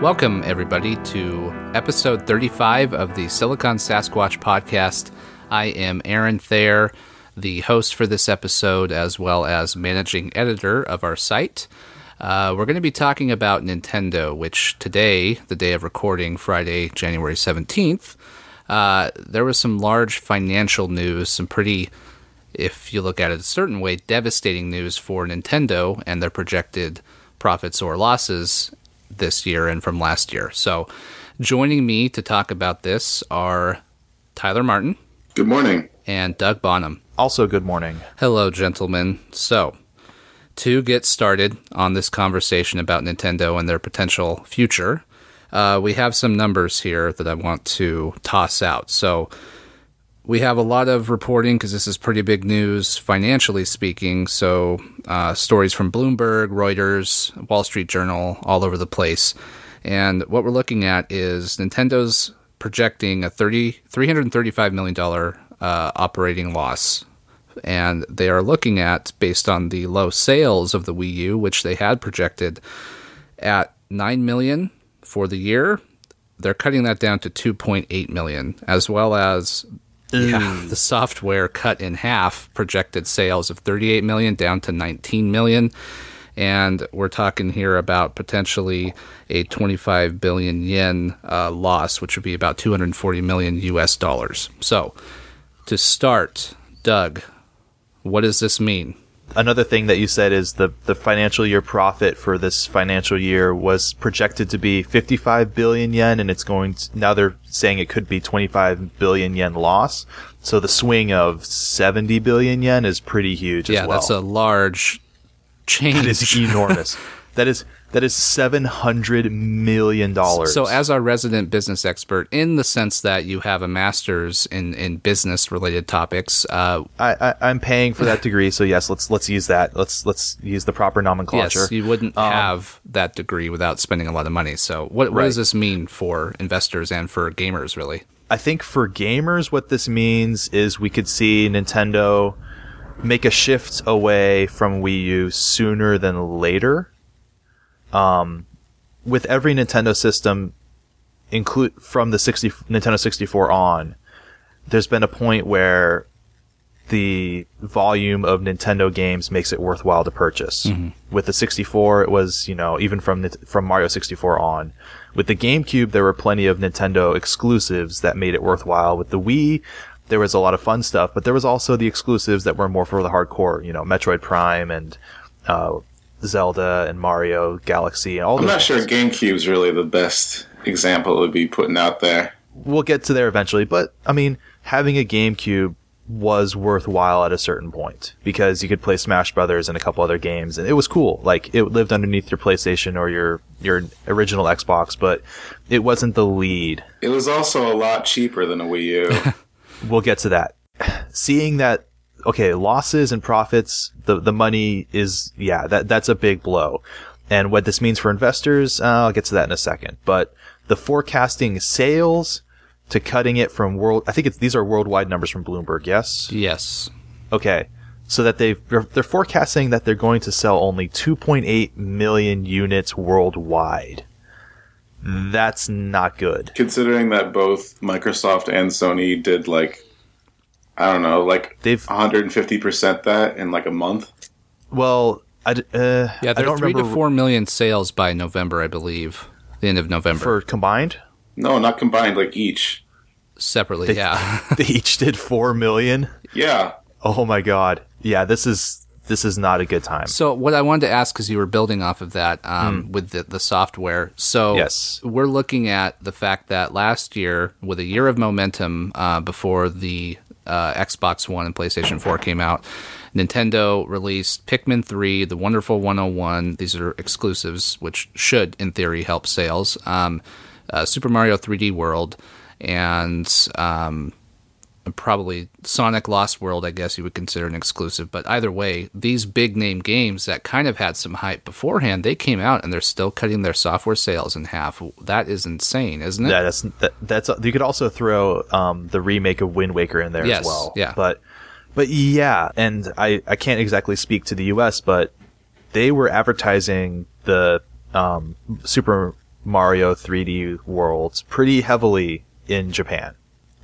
Welcome, everybody, to episode 35 of the Silicon Sasquatch podcast. I am Aaron Thayer, the host for this episode, as well as managing editor of our site. Uh, we're going to be talking about Nintendo, which today, the day of recording, Friday, January 17th, uh, there was some large financial news, some pretty, if you look at it a certain way, devastating news for Nintendo and their projected profits or losses this year and from last year. So, joining me to talk about this are Tyler Martin. Good morning. And Doug Bonham. Also, good morning. Hello, gentlemen. So, to get started on this conversation about Nintendo and their potential future, uh, we have some numbers here that I want to toss out. So, we have a lot of reporting because this is pretty big news financially speaking. So, uh, stories from Bloomberg, Reuters, Wall Street Journal, all over the place. And what we're looking at is Nintendo's projecting a 30, $335 million uh, operating loss. And they are looking at, based on the low sales of the Wii U, which they had projected at 9 million for the year, they're cutting that down to 2.8 million, as well as yeah, the software cut in half projected sales of 38 million down to 19 million. And we're talking here about potentially a 25 billion yen uh, loss, which would be about 240 million US dollars. So, to start, Doug, what does this mean? Another thing that you said is the, the financial year profit for this financial year was projected to be 55 billion yen, and it's going to, now they're saying it could be 25 billion yen loss. So the swing of 70 billion yen is pretty huge yeah, well. that's a large change. That is enormous. that is that is seven hundred million dollars. So, as our resident business expert, in the sense that you have a master's in, in business related topics, uh, I, I am paying for that degree. So yes, let's let's use that. Let's let's use the proper nomenclature. Yes, you wouldn't um, have that degree without spending a lot of money. So, what what right. does this mean for investors and for gamers, really? I think for gamers, what this means is we could see Nintendo make a shift away from Wii U sooner than later um, with every Nintendo system, include from the 60 Nintendo 64 on, there's been a point where the volume of Nintendo games makes it worthwhile to purchase. Mm-hmm. With the 64, it was, you know, even from from Mario 64 on. With the GameCube, there were plenty of Nintendo exclusives that made it worthwhile. With the Wii, there was a lot of fun stuff, but there was also the exclusives that were more for the hardcore, you know, Metroid Prime and uh, Zelda and Mario Galaxy and all. I'm not games. sure GameCube's really the best example to be putting out there. We'll get to there eventually, but I mean, having a GameCube was worthwhile at a certain point because you could play Smash Brothers and a couple other games, and it was cool. Like it lived underneath your PlayStation or your your original Xbox, but it wasn't the lead. It was also a lot cheaper than a Wii U. we'll get to that. Seeing that okay, losses and profits, the, the money is, yeah, that, that's a big blow. And what this means for investors, uh, I'll get to that in a second. But the forecasting sales to cutting it from world, I think it's, these are worldwide numbers from Bloomberg, yes? Yes. Okay. So that they've, they're forecasting that they're going to sell only 2.8 million units worldwide. That's not good. Considering that both Microsoft and Sony did like I don't know, like they've 150 percent that in like a month. Well, I uh, yeah, there are three remember. to four million sales by November, I believe, the end of November for combined. No, not combined, like each separately. They, yeah, they each did four million. Yeah. Oh my god. Yeah, this is this is not a good time. So what I wanted to ask, because you were building off of that um, mm. with the, the software. So yes. we're looking at the fact that last year, with a year of momentum uh, before the uh, Xbox One and PlayStation 4 came out, Nintendo released Pikmin 3, The Wonderful 101. These are exclusives, which should, in theory, help sales. Um, uh, Super Mario 3D World and um, probably Sonic Lost World, I guess you would consider an exclusive. But either way, these big name games that kind of had some hype beforehand, they came out and they're still cutting their software sales in half. That is insane, isn't it? Yeah, that's that, that's. You could also throw um, the remake of Wind Waker in there yes, as well. Yeah, but but yeah, and I I can't exactly speak to the U.S., but they were advertising the um, Super Mario 3D worlds pretty heavily in Japan.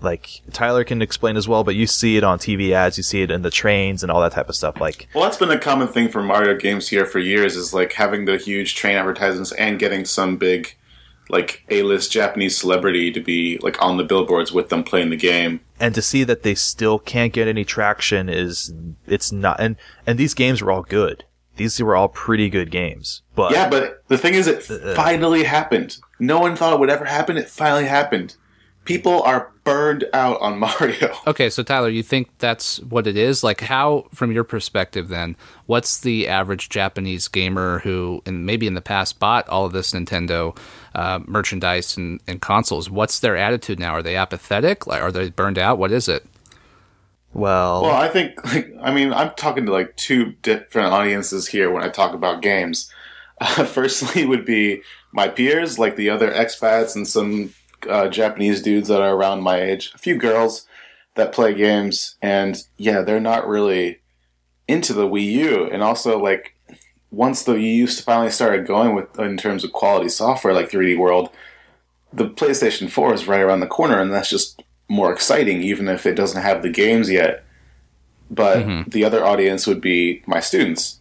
Like Tyler can explain as well, but you see it on TV ads, you see it in the trains and all that type of stuff. Like, well, that's been a common thing for Mario games here for years. Is like having the huge train advertisements and getting some big, like A-list Japanese celebrity to be like on the billboards with them playing the game. And to see that they still can't get any traction is it's not. And and these games were all good. These were all pretty good games. But yeah, but the thing is, it uh, finally happened. No one thought it would ever happen. It finally happened people are burned out on Mario. Okay, so Tyler, you think that's what it is? Like, how, from your perspective, then, what's the average Japanese gamer who, and maybe in the past, bought all of this Nintendo uh, merchandise and, and, consoles? What's their attitude now? Are they apathetic? Like, are they burned out? What is it? Well, well, I think, like, I mean, I'm talking to like two different audiences here when I talk about games. Uh, firstly, would be my peers, like the other expats and some uh, Japanese dudes that are around my age, a few girls that play games, and yeah, they're not really into the Wii U. And also, like, once the Wii U finally started going with in terms of quality software, like 3D World, the PlayStation 4 is right around the corner, and that's just more exciting, even if it doesn't have the games yet. But mm-hmm. the other audience would be my students,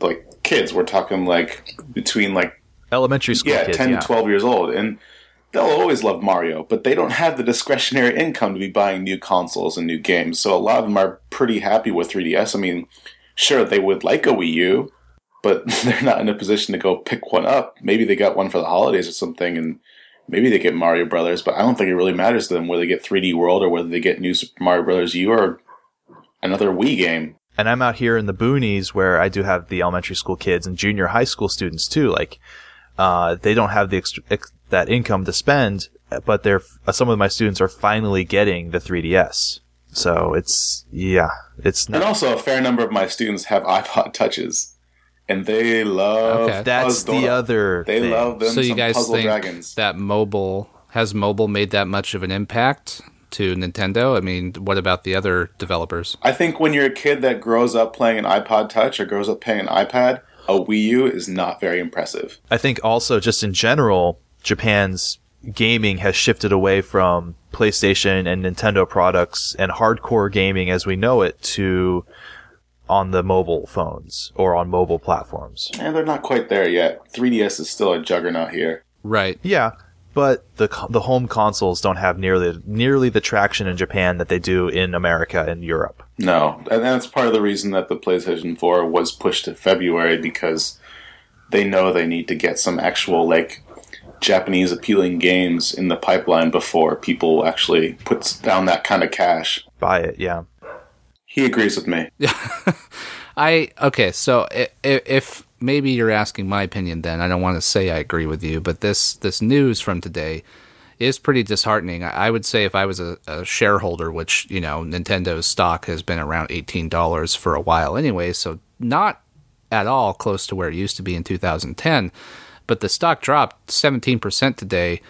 like kids. We're talking like between like elementary school, yeah, kids, ten yeah. to twelve years old, and they'll always love Mario, but they don't have the discretionary income to be buying new consoles and new games. So a lot of them are pretty happy with 3DS. I mean, sure, they would like a Wii U, but they're not in a position to go pick one up. Maybe they got one for the holidays or something, and maybe they get Mario Brothers, but I don't think it really matters to them whether they get 3D World or whether they get New Super Mario Brothers U or another Wii game. And I'm out here in the boonies where I do have the elementary school kids and junior high school students too. Like, uh, they don't have the extra, ex- that income to spend, but they're some of my students are finally getting the 3ds. So it's yeah, it's not. And also, a fair number of my students have iPod touches, and they love. Okay. That's the other. They thing. love them. So you guys think dragons. that mobile has mobile made that much of an impact to Nintendo? I mean, what about the other developers? I think when you're a kid that grows up playing an iPod Touch or grows up playing an iPad, a Wii U is not very impressive. I think also just in general, Japan's gaming has shifted away from PlayStation and Nintendo products and hardcore gaming as we know it to on the mobile phones or on mobile platforms. And they're not quite there yet. 3DS is still a juggernaut here. Right. Yeah, but the the home consoles don't have nearly nearly the traction in Japan that they do in America and Europe. No, and that's part of the reason that the PlayStation 4 was pushed to February because they know they need to get some actual like Japanese appealing games in the pipeline before people actually put down that kind of cash. Buy it, yeah. He agrees with me. Yeah. I okay, so if, if maybe you're asking my opinion then, I don't want to say I agree with you, but this this news from today is pretty disheartening. I would say if I was a, a shareholder, which, you know, Nintendo's stock has been around $18 for a while anyway, so not at all close to where it used to be in 2010 but the stock dropped 17% today,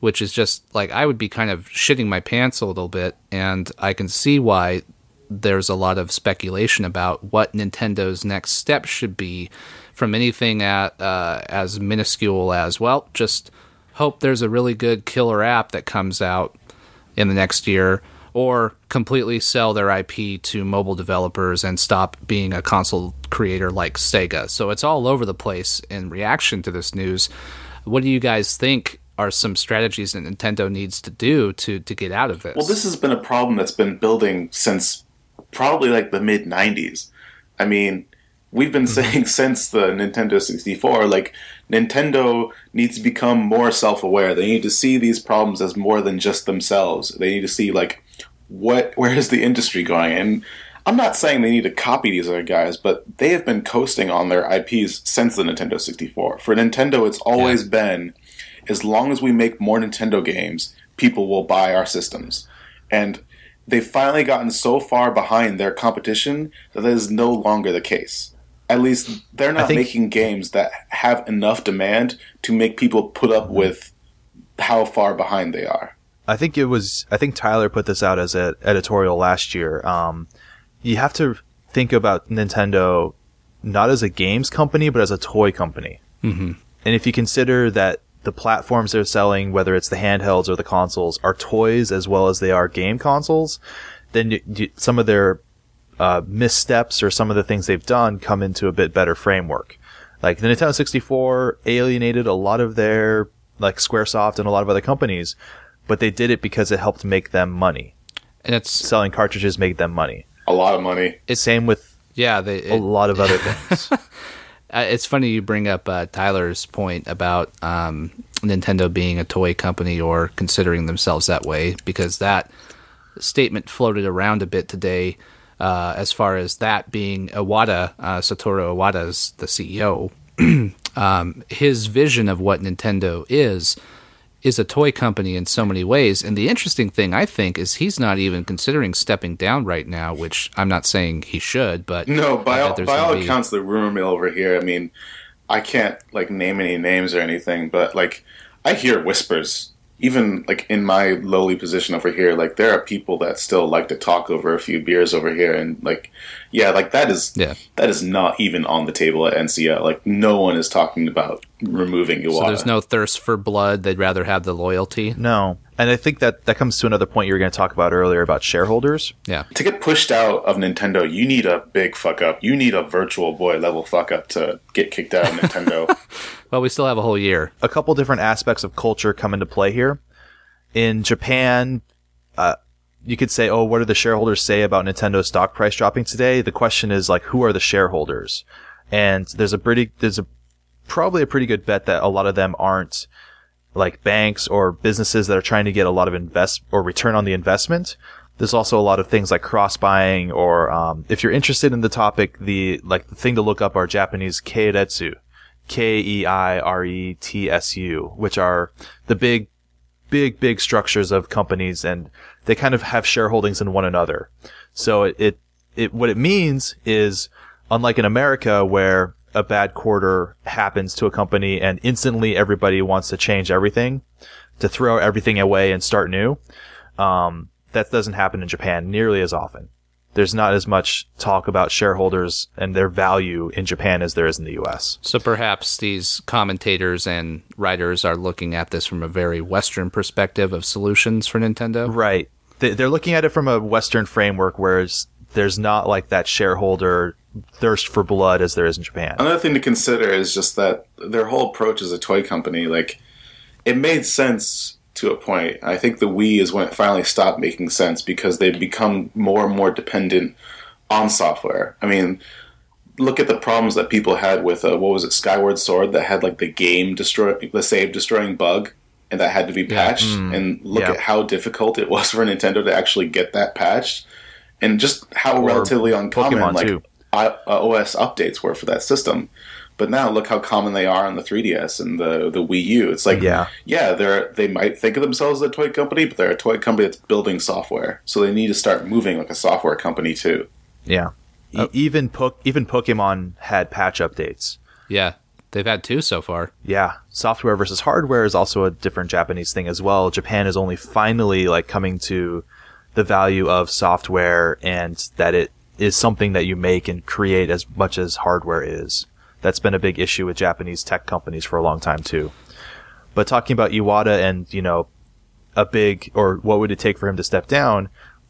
which is just like I would be kind of shitting my pants a little bit. And I can see why there's a lot of speculation about what Nintendo's next step should be from anything at, uh, as minuscule as, well, just hope there's a really good killer app that comes out in the next year or completely sell their IP to mobile developers and stop being a console creator like Sega. So it's all over the place in reaction to this news. What do you guys think are some strategies that Nintendo needs to do to to get out of this? Well, this has been a problem that's been building since probably like the mid 90s. I mean, we've been mm-hmm. saying since the Nintendo 64 like Nintendo needs to become more self-aware. They need to see these problems as more than just themselves. They need to see like what where is the industry going? And I'm not saying they need to copy these other guys, but they have been coasting on their IPs since the Nintendo 64. For Nintendo, it's always yeah. been as long as we make more Nintendo games, people will buy our systems. And they've finally gotten so far behind their competition that that is no longer the case. At least they're not think, making games that have enough demand to make people put up with how far behind they are. I think it was. I think Tyler put this out as an editorial last year. Um, you have to think about Nintendo not as a games company, but as a toy company. Mm-hmm. And if you consider that the platforms they're selling, whether it's the handhelds or the consoles, are toys as well as they are game consoles, then you, you, some of their uh, missteps or some of the things they've done come into a bit better framework. Like the Nintendo 64 alienated a lot of their like SquareSoft and a lot of other companies, but they did it because it helped make them money. And it's Selling cartridges made them money. A lot of money. It's same with yeah, they, a lot of other things. Uh, it's funny you bring up uh, Tyler's point about um, Nintendo being a toy company or considering themselves that way, because that statement floated around a bit today. Uh, as far as that being Iwata, uh, Satoru Iwata's the CEO, um, his vision of what Nintendo is is a toy company in so many ways. And the interesting thing, I think, is he's not even considering stepping down right now, which I'm not saying he should, but No, by all, by all be- accounts, the rumor mill over here. I mean, I can't like name any names or anything, but like I hear whispers. Even like in my lowly position over here, like there are people that still like to talk over a few beers over here, and like, yeah, like that is Yeah. that is not even on the table at NCL. Like no one is talking about removing Iwata. So there's no thirst for blood. They'd rather have the loyalty. no. And I think that that comes to another point you were going to talk about earlier about shareholders. Yeah. to get pushed out of Nintendo, you need a big fuck up. You need a virtual boy level fuck up to get kicked out of Nintendo. Well, we still have a whole year. a couple different aspects of culture come into play here. In Japan, uh, you could say, "Oh, what do the shareholders say about Nintendo stock price dropping today?" The question is like, who are the shareholders? And there's a pretty, there's a probably a pretty good bet that a lot of them aren't like banks or businesses that are trying to get a lot of invest or return on the investment. There's also a lot of things like cross buying, or um, if you're interested in the topic, the like the thing to look up are Japanese keiretsu, K E I R E T S U, which are the big, big, big structures of companies, and they kind of have shareholdings in one another. So it, it, it what it means is, unlike in America where a bad quarter happens to a company and instantly everybody wants to change everything, to throw everything away and start new. Um, that doesn't happen in Japan nearly as often. There's not as much talk about shareholders and their value in Japan as there is in the US. So perhaps these commentators and writers are looking at this from a very Western perspective of solutions for Nintendo. Right. They- They're looking at it from a Western framework, whereas there's not like that shareholder thirst for blood as there is in Japan. Another thing to consider is just that their whole approach as a toy company, like, it made sense to a point. I think the Wii is when it finally stopped making sense because they've become more and more dependent on software. I mean, look at the problems that people had with uh, what was it, Skyward Sword, that had like the game destroy, the save destroying bug, and that had to be patched. and look yeah. at how difficult it was for Nintendo to actually get that patched, and just how Or relatively uncommon Pokemon, like too. I, uh, OS updates were for that system. But now look how common they are on the 3DS and the the Wii U. It's like Yeah. yeah, they're they might think of themselves as a toy company, but they're a toy company that's building software. So they need to start moving like a software company too. Yeah. E- even po- even Pokemon had patch updates. Yeah, they've had two so far. Yeah, software versus hardware is also a different Japanese thing as well. Japan is only finally like coming to the value of software and that it is something that you make and create as much as hardware is. That's been a big issue with Japanese tech companies for a long time too. But talking about Iwata and, you know, a big or what would it take for him to step down?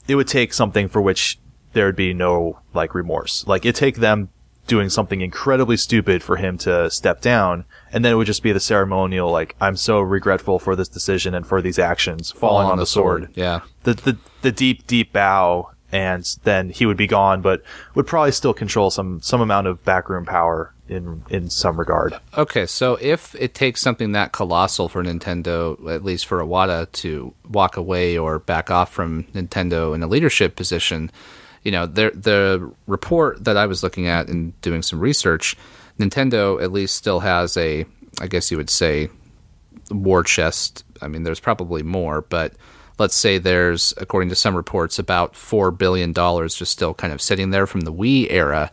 It would take something for which there would be no like remorse. Like it take them doing something incredibly stupid for him to step down, and then it would just be the ceremonial like I'm so regretful for this decision and for these actions, falling on, the sword. Yeah. The the the deep deep bow, and then he would be gone, but would probably still control some some amount of backroom power in in some regard. Okay, so if it takes something that colossal for Nintendo, at least for Iwata, to walk away or back off from Nintendo in a leadership position, you know, the the report that I was looking at and doing some research, Nintendo at least still has a, I guess you would say, war chest. I mean, there's probably more, but let's say there's, according to some reports, about four billion dollars just still kind of sitting there from the Wii era.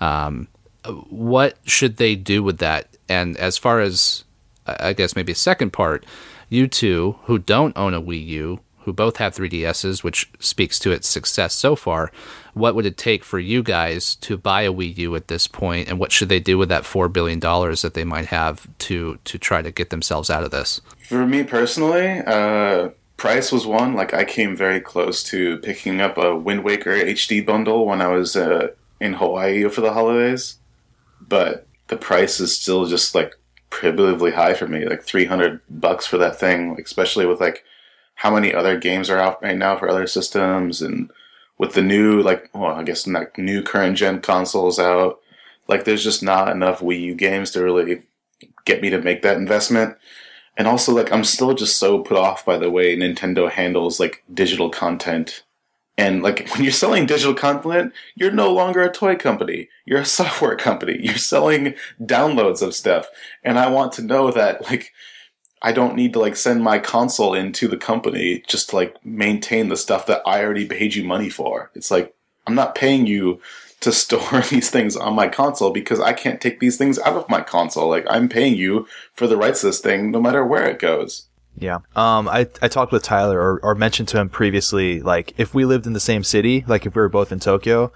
Um, what should they do with that? And as far as I guess maybe a second part, you two who don't own a Wii U, who both have 3DSs, which speaks to its success so far. What would it take for you guys to buy a Wii U at this point, and what should they do with that four billion dollars that they might have to to try to get themselves out of this? For me personally, uh, price was one. Like I came very close to picking up a Wind Waker HD bundle when I was uh, in Hawaii for the holidays, but the price is still just like prohibitively high for me. Like three hundred bucks for that thing, especially with like how many other games are out right now for other systems and with the new like well i guess not new current gen consoles out like there's just not enough wii u games to really get me to make that investment and also like i'm still just so put off by the way nintendo handles like digital content. And like when you're selling digital content you're no longer a toy company. You're a software company. You're selling downloads of stuff. And i want to know that like I don't need to like send my console into the company just to like maintain the stuff that I already paid you money for. It's like I'm not paying you to store these things on my console because I can't take these things out of my console. Like I'm paying you for the rights to this thing no matter where it goes. Yeah. Um, I, I talked with Tyler or, or mentioned to him previously, like if we lived in the same city, like if we were both in Tokyo,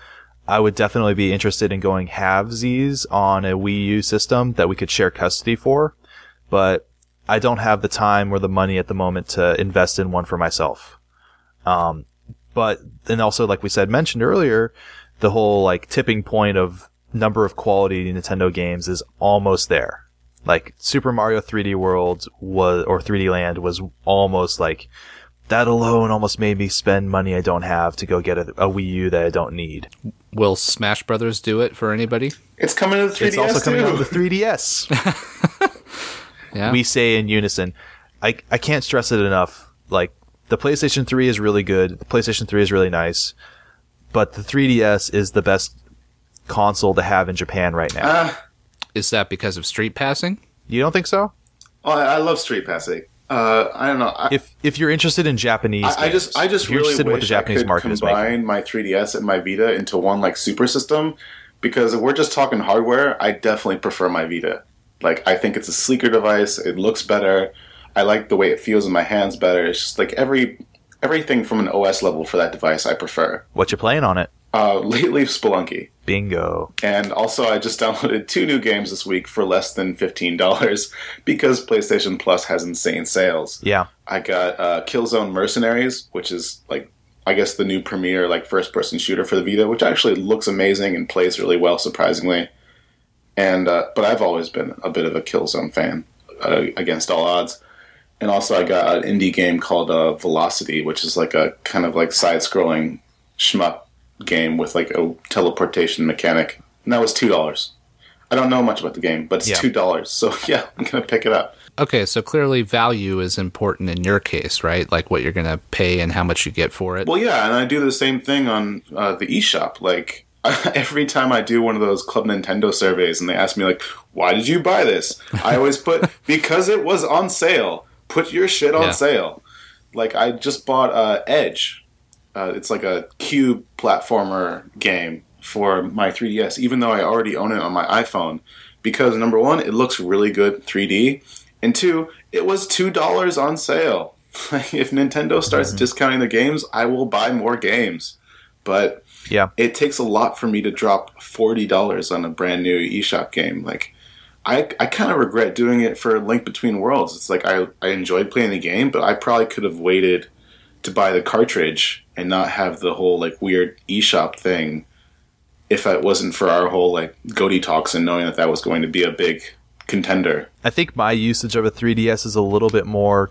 I would definitely be interested in going halvesies on a Wii U system that we could share custody for. But I don't have the time or the money at the moment to invest in one for myself. Um, but and also, like we said, mentioned earlier, the whole like tipping point of number of quality Nintendo games is almost there. Like Super Mario 3D World was, or 3D Land was almost like, that alone almost made me spend money I don't have to go get a, a Wii U that I don't need. Will Smash Brothers do it for anybody? It's coming to the 3DS It's also coming too. out with 3DS. Yeah. we say in unison. I, I can't stress it enough. Like, the PlayStation 3 is really good. The PlayStation 3 is really nice. But the 3DS is the best console to have in Japan right now. Ah, Is that because of street passing? you don't think so? oh, I I love Street Passing. Uh, I don't know. I, If if you're interested in Japanese, I, I just, I just really interested in what the wish Japanese I could market combine my 3DS and my Vita into one like super system. Because if we're just talking hardware, I definitely prefer my Vita. Like, I think it's a sleeker device. It looks better. I like the way it feels in my hands better. It's just like every everything from an OS level for that device, I prefer. What you playing on it? Uh, lately, Spelunky. Bingo. And also, I just downloaded two new games this week for less than fifteen dollars because PlayStation Plus has insane sales. Yeah. I got uh, Killzone Mercenaries, which is like I guess the new premier like first person shooter for the Vita, which actually looks amazing and plays really well, surprisingly. And uh, but I've always been a bit of a Killzone fan uh, against all odds. And also, I got an indie game called uh, Velocity, which is like a kind of like side scrolling shmup game with like a teleportation mechanic. And that was two dollars. I don't know much about the game, but it's Yeah. two dollars. So yeah, I'm gonna pick it up. Okay, so clearly value is important in your case, right? Like what you're going to pay and how much you get for it. Well, yeah, and I do the same thing on uh, the eShop. Like every time I do one of those Club Nintendo surveys, and they ask me like, "Why did you buy this?" I always put because it was on sale. Put your shit on Yeah. sale. Like I just bought uh, Edge. Uh, it's like a cube platformer game for my 3DS, even though I already own it on my iPhone. Because number one, it looks really good 3D, and two, it was two dollars on sale. if Nintendo starts discounting the games, I will buy more games. But Yeah. it takes a lot for me to drop forty dollars on a brand new eShop game. Like, I I kind of regret doing it for Link Between Worlds. It's like I I enjoyed playing the game, but I probably could have waited to buy the cartridge and not have the whole like weird eShop thing. If it wasn't for our whole like GOTY talks and knowing that that was going to be a big contender. I think my usage of a 3DS is a little bit more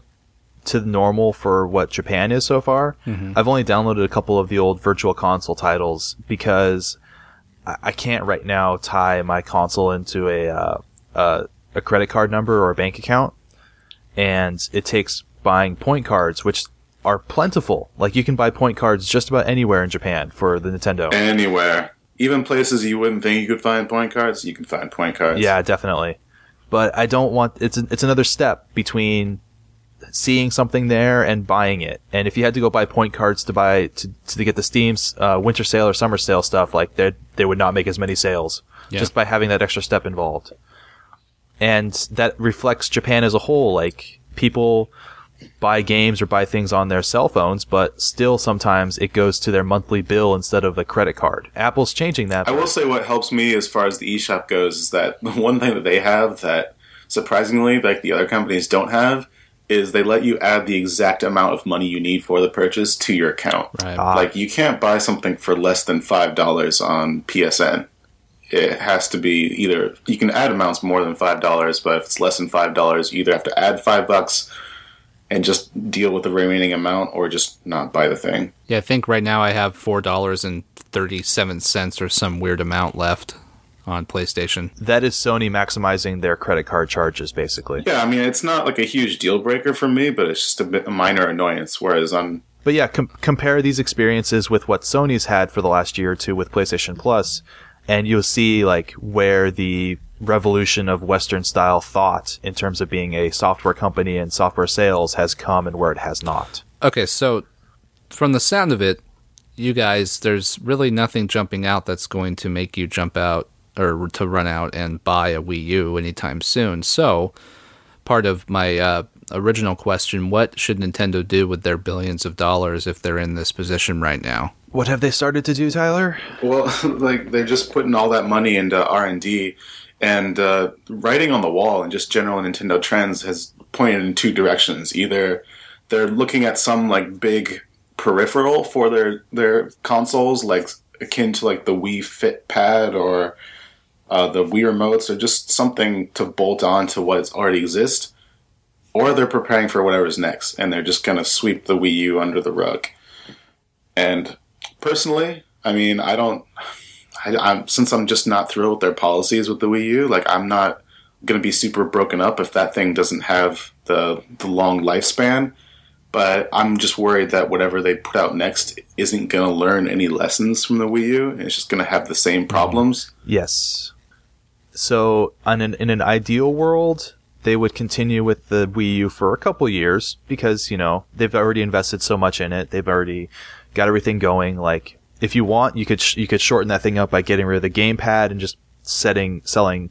to the normal for what Japan is so far. I've only downloaded a couple of the old Virtual Console titles because I, I can't right now tie my console into a uh, uh, a credit card number or a bank account, and it takes buying point cards, which are plentiful. Like you can buy point cards just about anywhere in Japan for the Nintendo. Anywhere, even places you wouldn't think you could find point cards, you can find point cards. Yeah, definitely. But I don't want it's it's another step between seeing something there and buying it. And if you had to go buy point cards to buy to, to get the Steam's uh, winter sale or summer sale stuff, like they they would not make as many sales Yeah. just by having that extra step involved. And that reflects Japan as a whole. Like people buy games or buy things on their cell phones, but still sometimes it goes to their monthly bill instead of a credit card. Apple's changing that. I will say what helps me as far as the eShop goes is that the one thing that they have that surprisingly like the other companies don't have is they let you add the exact amount of money you need for the purchase to your account. Right. Ah. Like you can't buy something for less than five dollars on PSN. It has to be either you can add amounts more than five dollars, but if it's less than five dollars, you either have to add five bucks and just deal with the remaining amount, or just not buy the thing. Yeah, I think right now I have four dollars and thirty seven cents or some weird amount left on PlayStation. that is Sony maximizing their credit card charges, basically. Yeah, I mean it's not like a huge deal breaker for me, but it's just a bit a minor annoyance. Whereas on But yeah, com- compare these experiences with what Sony's had for the last year or two with PlayStation Plus, and you'll see like where the revolution of Western style thought in terms of being a software company and software sales has come and where it has not. Okay, so from the sound of it, you guys, there's really nothing jumping out that's going to make you jump out or to run out and buy a Wii U anytime soon. So, part of my uh, original question what should Nintendo do with their billions of dollars if they're in this position right now? What have they started to do, Tyler? Well, like they're just putting all that money into R and D, and uh, writing on the wall and just general Nintendo trends has pointed in two directions. Either they're looking at some like big peripheral for their their consoles, like akin to like the Wii Fit Pad or uh, the Wii remotes, or just something to bolt on to what already exists, or they're preparing for whatever's next, and they're just gonna sweep the Wii U under the rug. And personally, I mean, I don't. I, I'm since I'm just not thrilled with their policies with the Wii U. Like, I'm not going to be super broken up if that thing doesn't have the the long lifespan. But I'm just worried that whatever they put out next isn't going to learn any lessons from the Wii U. And it's just going to have the same mm-hmm. problems. Yes. So, on an, in an ideal world, they would continue with the Wii U for a couple years because, you know, they've already invested so much in it. They've already got everything going. Like, if you want, you could, sh- you could shorten that thing up by getting rid of the gamepad and just setting, selling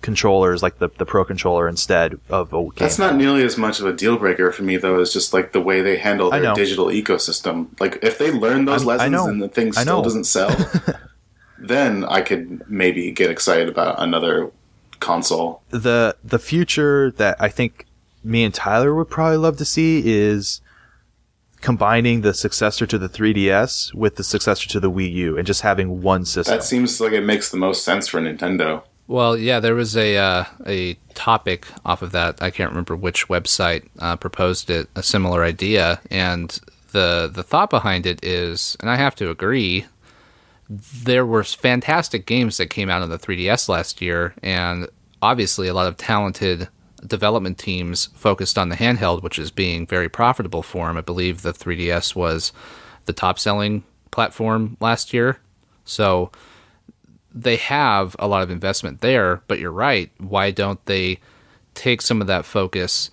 controllers like the, the Pro controller instead of a game. That's not nearly as much of a deal breaker for me, though. As just like the way they handle I their digital ecosystem. Like, if they learn those I lessons know. and the thing I still doesn't sell, then I could maybe get excited about another console. the the future that I think me and Tyler would probably love to see is combining the successor to the 3DS with the successor to the Wii U and just having one system. That seems like it makes the most sense for Nintendo. Well, yeah, there was a uh, a topic off of that. I can't remember which website uh, proposed it, a similar idea, and the the thought behind it is, and I have to agree, there were fantastic games that came out on the 3DS last year, and obviously a lot of talented development teams focused on the handheld, which is being very profitable for them. I believe the 3DS was the top selling platform last year, so they have a lot of investment there, but you're right. Why don't they take some of that focus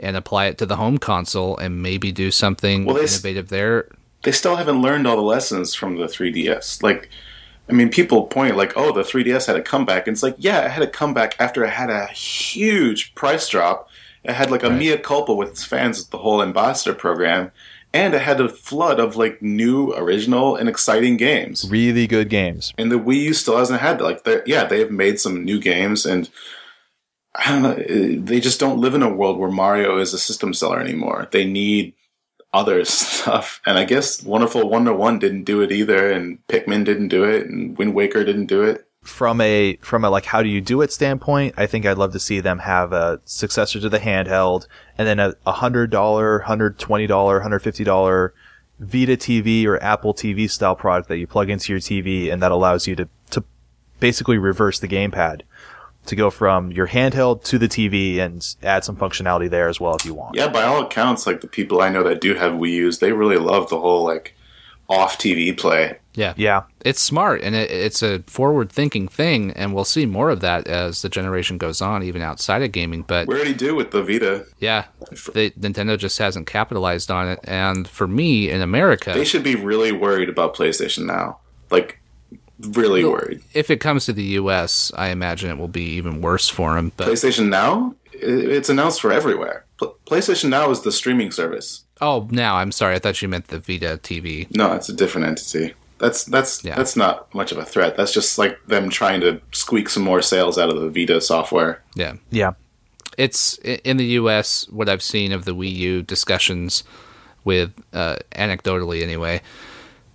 and apply it to the home console and maybe do something Well, s- innovative there? They still haven't learned all the lessons from the 3DS. Like, I mean, people point like, "Oh, the 3DS had a comeback." And it's like, yeah, it had a comeback after it had a huge price drop. It had like a Right. mea culpa with its fans with the whole ambassador program, and it had a flood of like new, original, and exciting games. really good games. and the Wii U still hasn't had that. Like, they're- yeah, they have made some new games, and I don't know, eh, they just don't live in a world where Mario is a system seller anymore. They need other stuff, and I guess Wonderful Wonder One didn't do it either, and Pikmin didn't do it, and Wind Waker didn't do it. From a from a like how do you do it standpoint, I think I'd love to see them have a successor to the handheld and then a hundred dollar, hundred twenty dollar, hundred fifty dollar Vita TV or Apple TV style product that you plug into your TV and that allows you to, to basically reverse the gamepad to go from your handheld to the TV and add some functionality there as well if you want. Yeah, by all accounts, like the people I know that do have Wii U's, they really love the whole like off TV play. Yeah. Yeah. It's smart and it, it's a forward thinking thing, and we'll see more of that as the generation goes on, even outside of gaming. But We already do with the Vita. yeah, the, Nintendo just hasn't capitalized on it. And for me in America, They should be really worried about PlayStation now. Like, really worried. if it comes to the US, I imagine it will be even worse for them. But PlayStation Now, it's announced for everywhere. Pl- PlayStation Now is the streaming service. Oh, now I'm sorry. I thought you meant the Vita TV. No, it's a different entity. That's that's Yeah. that's not much of a threat. That's just like them trying to squeak some more sales out of the Vita software. Yeah. Yeah. it's in the U.S. What I've seen of the Wii U discussions with, uh, anecdotally anyway,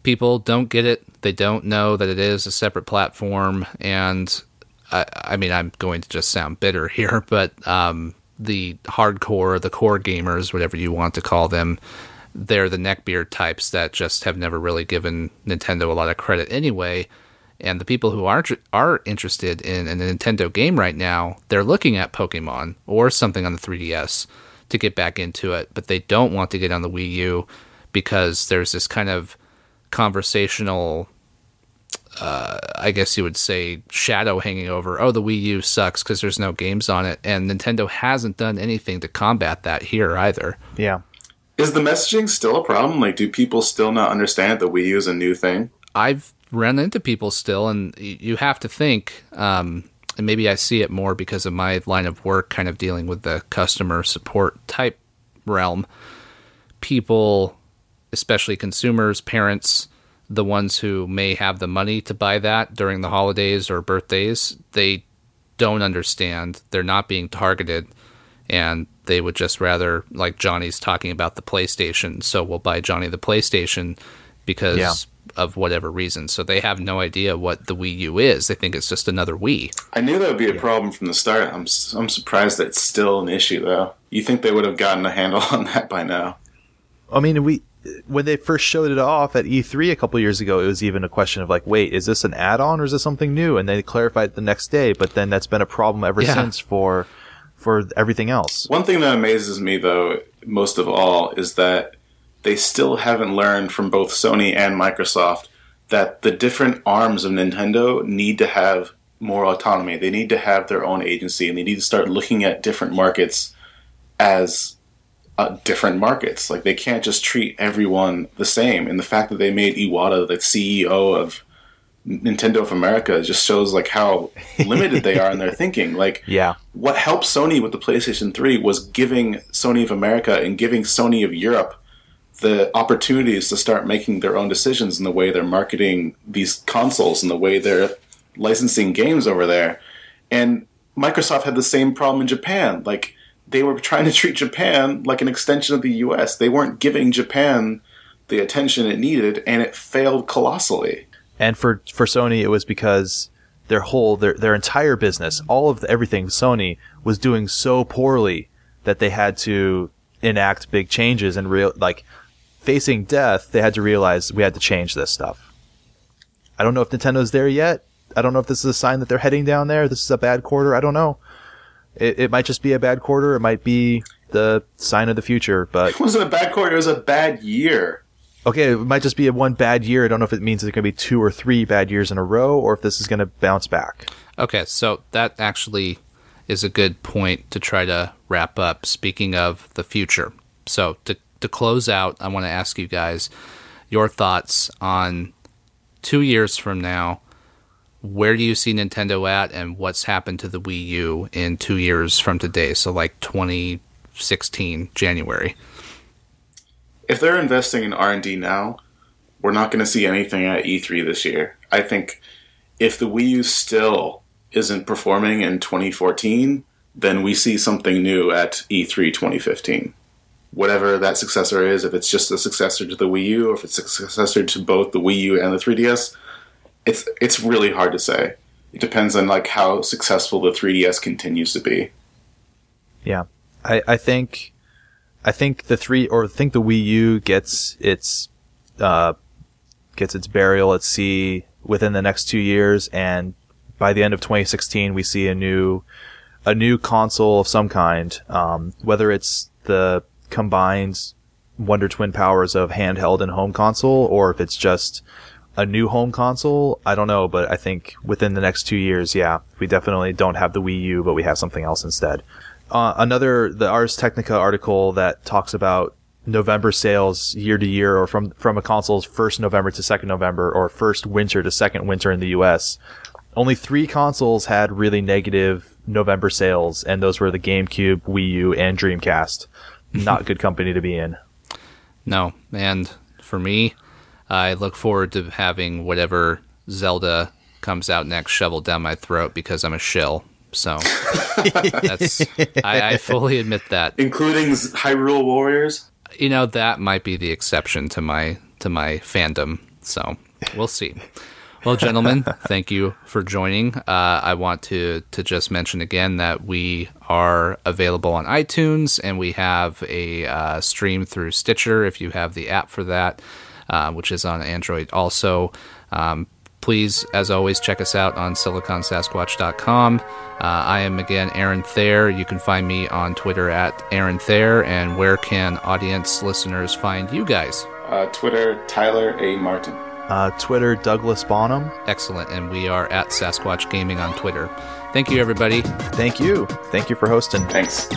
people don't get it. They don't know that it is a separate platform, and I, I mean, I'm going to just sound bitter here, but um, the hardcore, the core gamers, whatever you want to call them, they're the neckbeard types that just have never really given Nintendo a lot of credit anyway. And the people who are are interested in a Nintendo game right now, they're looking at Pokemon or something on the 3DS to get back into it, but they don't want to get on the Wii U because there's this kind of conversational uh, I guess you would say shadow hanging over. Oh, the Wii U sucks because there's no games on it, and Nintendo hasn't done anything to combat that here either. Yeah. Is the messaging still a problem? Like, do people still not understand the Wii U is a new thing? I've run into people still, and y- you have to think, um, and maybe I see it more because of my line of work, kind of dealing with the customer support type realm. People, especially consumers, parents, the ones who may have the money to buy that during the holidays or birthdays, they don't understand. They're not being targeted, and they would just rather, like Johnny's talking about the PlayStation, so we'll buy Johnny the PlayStation because Yeah. of whatever reason. So they have no idea what the Wii U is. They think it's just another Wii. I knew that would be a problem from the start. I'm s- I'm surprised that it's still an issue though. You think they would have gotten a handle on that by now? I mean, we when they first showed it off at E3 a couple years ago, it was even a question of like, wait, is this an add-on or is this something new? And they clarified it the next day, but then that's been a problem ever Yeah. since for for everything else. One thing that amazes me though, most of all, is that they still haven't learned from both Sony and Microsoft that the different arms of Nintendo need to have more autonomy. They need to have their own agency, and they need to start looking at different markets as uh, different markets. Like they can't just treat everyone the same. And the fact that they made Iwata the CEO of Nintendo of America just shows like how limited they are in their thinking. Like Yeah. what helped Sony with the PlayStation 3 was giving Sony of America and giving Sony of Europe the opportunities to start making their own decisions in the way they're marketing these consoles and the way they're licensing games over there. And Microsoft had the same problem in Japan. Like they were trying to treat Japan like an extension of the US. They weren't giving Japan the attention it needed and it failed colossally. And for for Sony, it was because their whole their their entire business, all of the, everything Sony was doing so poorly that they had to enact big changes and real like facing death. They had to realize we had to change this stuff. I don't know if Nintendo's there yet. I don't know if this is a sign that they're heading down there. This is a bad quarter. I don't know. It, it might just be a bad quarter. It might be the sign of the future. But It wasn't a bad quarter, it was a bad year. okay, it might just be a one bad year. I don't know if it means it's going to be two or three bad years in a row, or if this is going to bounce back. Okay, so that actually is a good point to try to wrap up. Speaking of the future, so to to close out, I want to ask you guys your thoughts on two years from now. Where do you see Nintendo at, and what's happened to the Wii U in two years from today? So, like 2016 January. if they're investing in R&D now, we're not going to see anything at E3 this year. I think if the Wii U still isn't performing in 2014, then we see something new at E E3 2015. Whatever that successor is, if it's just a successor to the Wii U or if it's a successor to both the Wii U and the 3DS, it's it's really hard to say. It depends on like how successful the 3DS continues to be. Yeah, I, I think, I think the three or I think the Wii U gets its, uh, gets its burial at sea within the next two years, and by the end of 2016, we see a new, a new console of some kind. Um, whether it's the combined Wonder Twin powers of handheld and home console, or if it's just a new home console, I don't know, but I think within the next two years, yeah, we definitely don't have the Wii U, but we have something else instead. Uh, another, the Ars Technica article that talks about November sales year to year, or from from a console's first November to second November, or first winter to second winter in the U.S. Only three consoles had really negative November sales, and those were the GameCube, Wii U, and Dreamcast. Not good company to be in. No, and for me, I look forward to having whatever Zelda comes out next shoveled down my throat because I'm a shill. So that's I, I fully admit that. including Hyrule Warriors. You know that might be the exception to my to my fandom. So we'll see. Well, gentlemen, thank you for joining. Uh, I want to to just mention again that we are available on iTunes and we have a uh, stream through Stitcher if you have the app for that, uh, which is on Android also. Um, please, as always, check us out on siliconsasquatch.com. Uh, I am again Aaron Thayer. You can find me on Twitter at Aaron Thayer. And where can audience listeners find you guys? Uh, Twitter, Tyler A. Martin. Uh, Twitter, Douglas Bonham. Excellent. And we are at Sasquatch Gaming on Twitter. Thank you, everybody. Thank you. Thank you for hosting. Thanks.